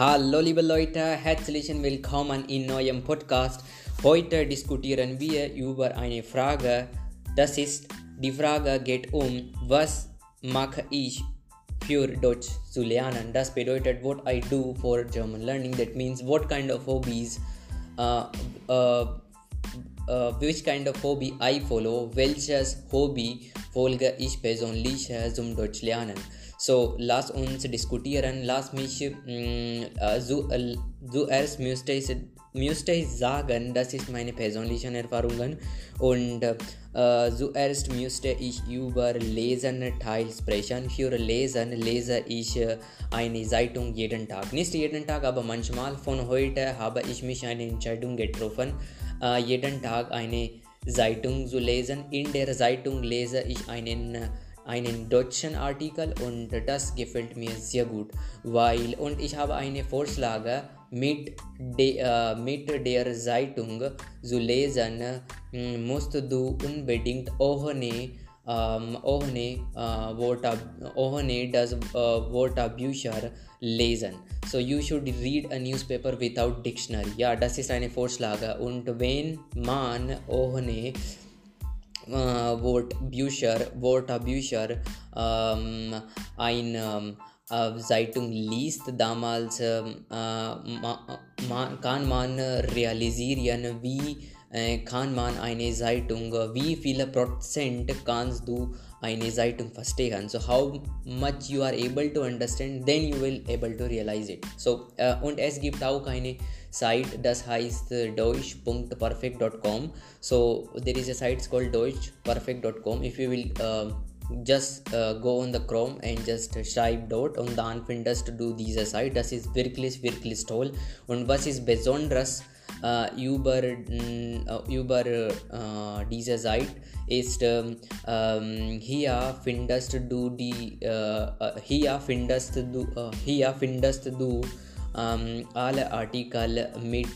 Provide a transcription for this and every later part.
Hallo liebe Leute, herzlich willkommen in neuem Podcast. Heute diskutieren wir über eine Frage. Das ist die Frage geht um, was mache ich für Deutsch zu lernen? Das bedeutet, what I do for German learning. That means what kind of hobbies, uh, uh, uh, which kind of hobby I follow, welches Hobby folge ich persönlich zum Deutsch lernen. So, lass uns diskutieren. Lass mich mh, äh, so, äh, zuerst müsste ich, müsste sagen, das ist meine persönlichen Erfahrungen. Und äh, zuerst müsste ich über Lesen Teil sprechen. Für Lesen lese ich äh, eine Zeitung jeden Tag. Nicht jeden Tag, aber manchmal. Von heute habe ich mich eine Entscheidung getroffen, äh, jeden Tag eine Zeitung zu lesen. In der Zeitung lese ich einen einen deutschen Artikel und das gefällt mir sehr gut, weil und ich habe eine Vorschläge mit, de, äh, mit der Zeitung zu lesen, äh, musst du unbedingt ohne ähm, ohne, äh, Wörter, ohne das äh, Wörterbücher lesen. So you should read a newspaper without dictionary. Ja, das ist eine Vorschläge. Und wenn man ohne वोट ब्यूशर वोट अब्यूशर आइन जाइटुंग लीस्त दामाल्स कान मान रियालिजीरियन वी खान मान आइने जाइटुंग वी फील प्रोटसेंट कांस दू eine Zeitung verstehen. So how much you are able to understand, then you will able to realize it. So äh, und es gibt auch eine site das heißt deutsch.perfect.com so there is a site called deutschperfect.com if you will uh, just uh, go on the chrome and just schreib dort und dann findest du diese Site das ist wirklich wirklich toll und was ist besonders uh, über uh, über uh, diese Seite ist um, hier findest du die uh, uh, hier findest du uh, hier findest du um, alle Artikel mit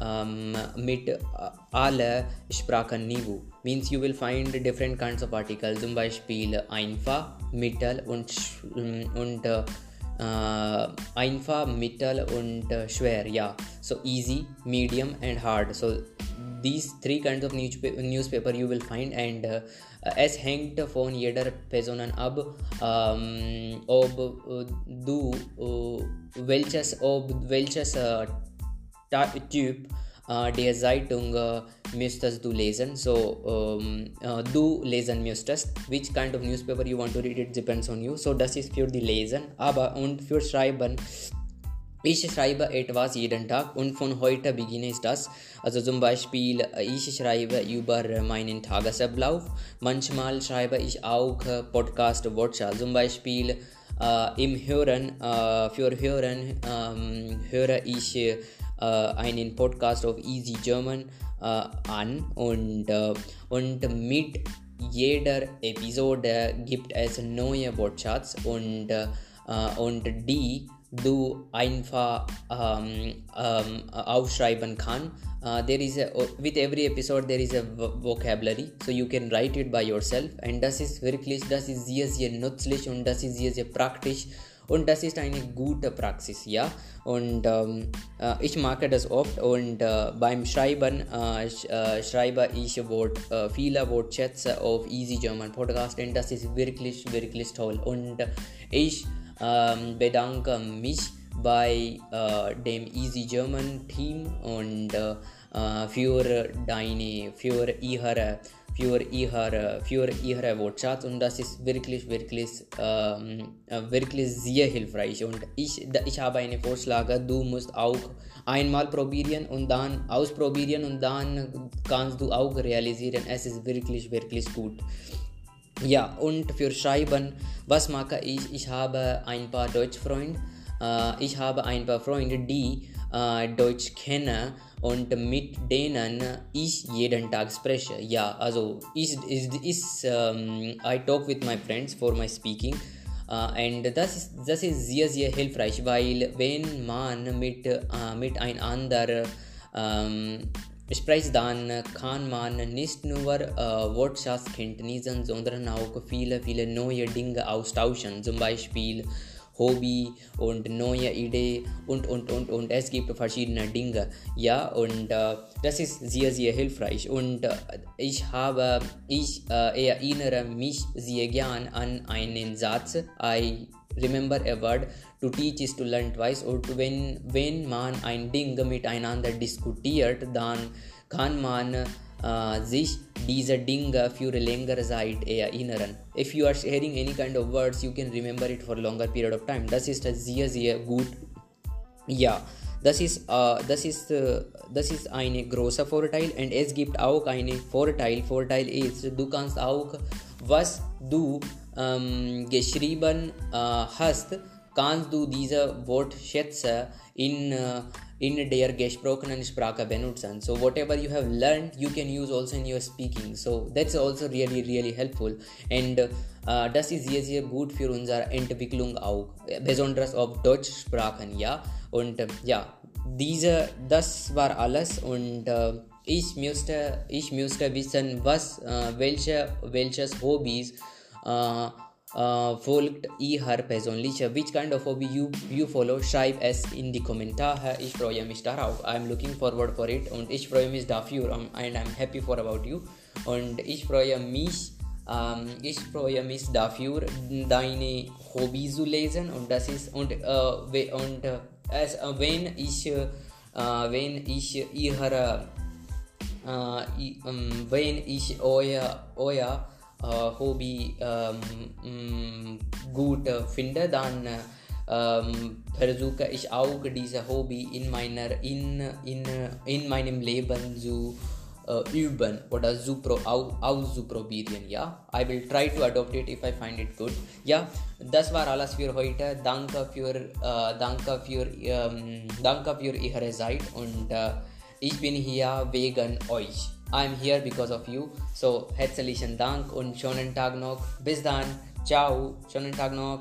um, mit uh, alle Sprachenniveau. Means you will find different kinds of articles, zum Beispiel einfach, mittel und, und uh, einfach, mittel und uh, schwer. Yeah, so easy, medium and hard. So these three kinds of newspaper, newspaper you will find and uh, es hängt von jeder Person ab, um, ob du uh, welches ob welches uh, Typ uh, Zeitung uh, müsstest du lesen. So um, uh, du lesen müsstest. Which kind of newspaper you want to read, it depends on you. So das ist für die Lesen. Aber und für Schreiben ich schreibe etwas jeden Tag und von heute beginne ich das. Also zum Beispiel, ich schreibe über meinen Tagesablauf. Manchmal schreibe ich auch Podcast-Wortschatz. Zum Beispiel äh, im Hören, äh, für Hören ähm, höre ich äh, einen Podcast auf Easy German an und, und mit jeder Episode gibt es neue Wortschatz und, und die du einfach um, um, aufschreiben kann. Uh, there is a with every episode there is a vocabulary so you can write it by yourself and das ist wirklich das ist sehr sehr nützlich und das ist sehr sehr praktisch und das ist eine gute Praxis ja. Und ähm, äh, ich mag das oft und äh, beim Schreiben äh, sch, schreibe ich Wort, viele Wortschätze auf Easy German Podcast und das ist wirklich wirklich toll. Und ich ähm, bedanke mich bei äh, dem Easy German Team und äh, für deine, für ihre, für ihre, für ihre Wortschatz und das ist wirklich, wirklich, ähm, wirklich sehr hilfreich und ich, ich habe einen Vorschlag, du musst auch einmal probieren und dann ausprobieren und dann kannst du auch realisieren, es ist wirklich, wirklich gut. Ja, und für Schreiben, was mache ich? Ich habe ein paar Deutschfreunde. Äh, ich habe ein paar Freunde, die äh, Deutsch kennen und mit denen ich jeden Tag spreche. Ja, also ich, ist, ist um, I talk with my friends for my speaking. Uh, and das ist, das ist sehr, sehr hilfreich, weil wenn man mit, uh, mit einander um, spricht, dann kann man nicht nur äh, Wortschatzkenntnissen, sondern auch viele, viele neue Dinge austauschen. Zum Beispiel Hobby und neue Idee und und und und. Es gibt verschiedene Dinge, ja und äh, das ist sehr sehr hilfreich. Und äh, ich habe ich äh, erinnere mich sehr gern an einen Satz, I remember a word. To teach is to learn twice. Und wenn wenn man ein Ding miteinander diskutiert, dann kann man sich diese Dinge für längere Zeit erinnern. If you are hearing any kind of words, you can remember it for longer period of time. Das ist sehr, sehr gut. Ja, das ist, äh, uh, das ist, äh, uh, das ist ein großer Vorteil und es gibt auch einen Vorteil. Vorteil ist, du kannst auch, was du ähm, geschrieben äh, hast, kannst du diese Wortschätze uh, in in der gesprochenen Sprache benutzen. So whatever you have learned, you can use also in your speaking. So that's also really really helpful. And uh, das ist sehr sehr gut für unsere Entwicklung auch, besonders auf Deutschsprachen, ja. Und uh, ja, diese, das war alles und uh, ich müsste, ich müsste wissen, was, uh, welche, welches Hobbys uh, uh, folgt ihr persönlich? Which kind of hobby you, you follow? Schreib es in die Kommentare. Ich freue mich darauf. I'm looking forward for it und ich freue mich dafür um, and I'm happy for about you. Und ich freue mich, um, ich freue mich dafür, deine Hobby zu lesen und das ist und, uh, und uh, as, uh, wenn ich uh, wenn ich ihre uh, um, wenn ich euer euer ähm, gut finde, dann versuche ich auch diese Hobby in, meiner, in, in, in meinem Leben zu äh, üben oder zu pro, au, auszuprobieren. Ja, I will try to adopt it if I find it good. Ja, das war alles für heute. Danke für, für Ihre Zeit und äh, ich bin hier wegen euch. I'm here because of you. So herzlichen Dank und schönen Tag noch. Bis dann. Ciao. Schönen Tag noch.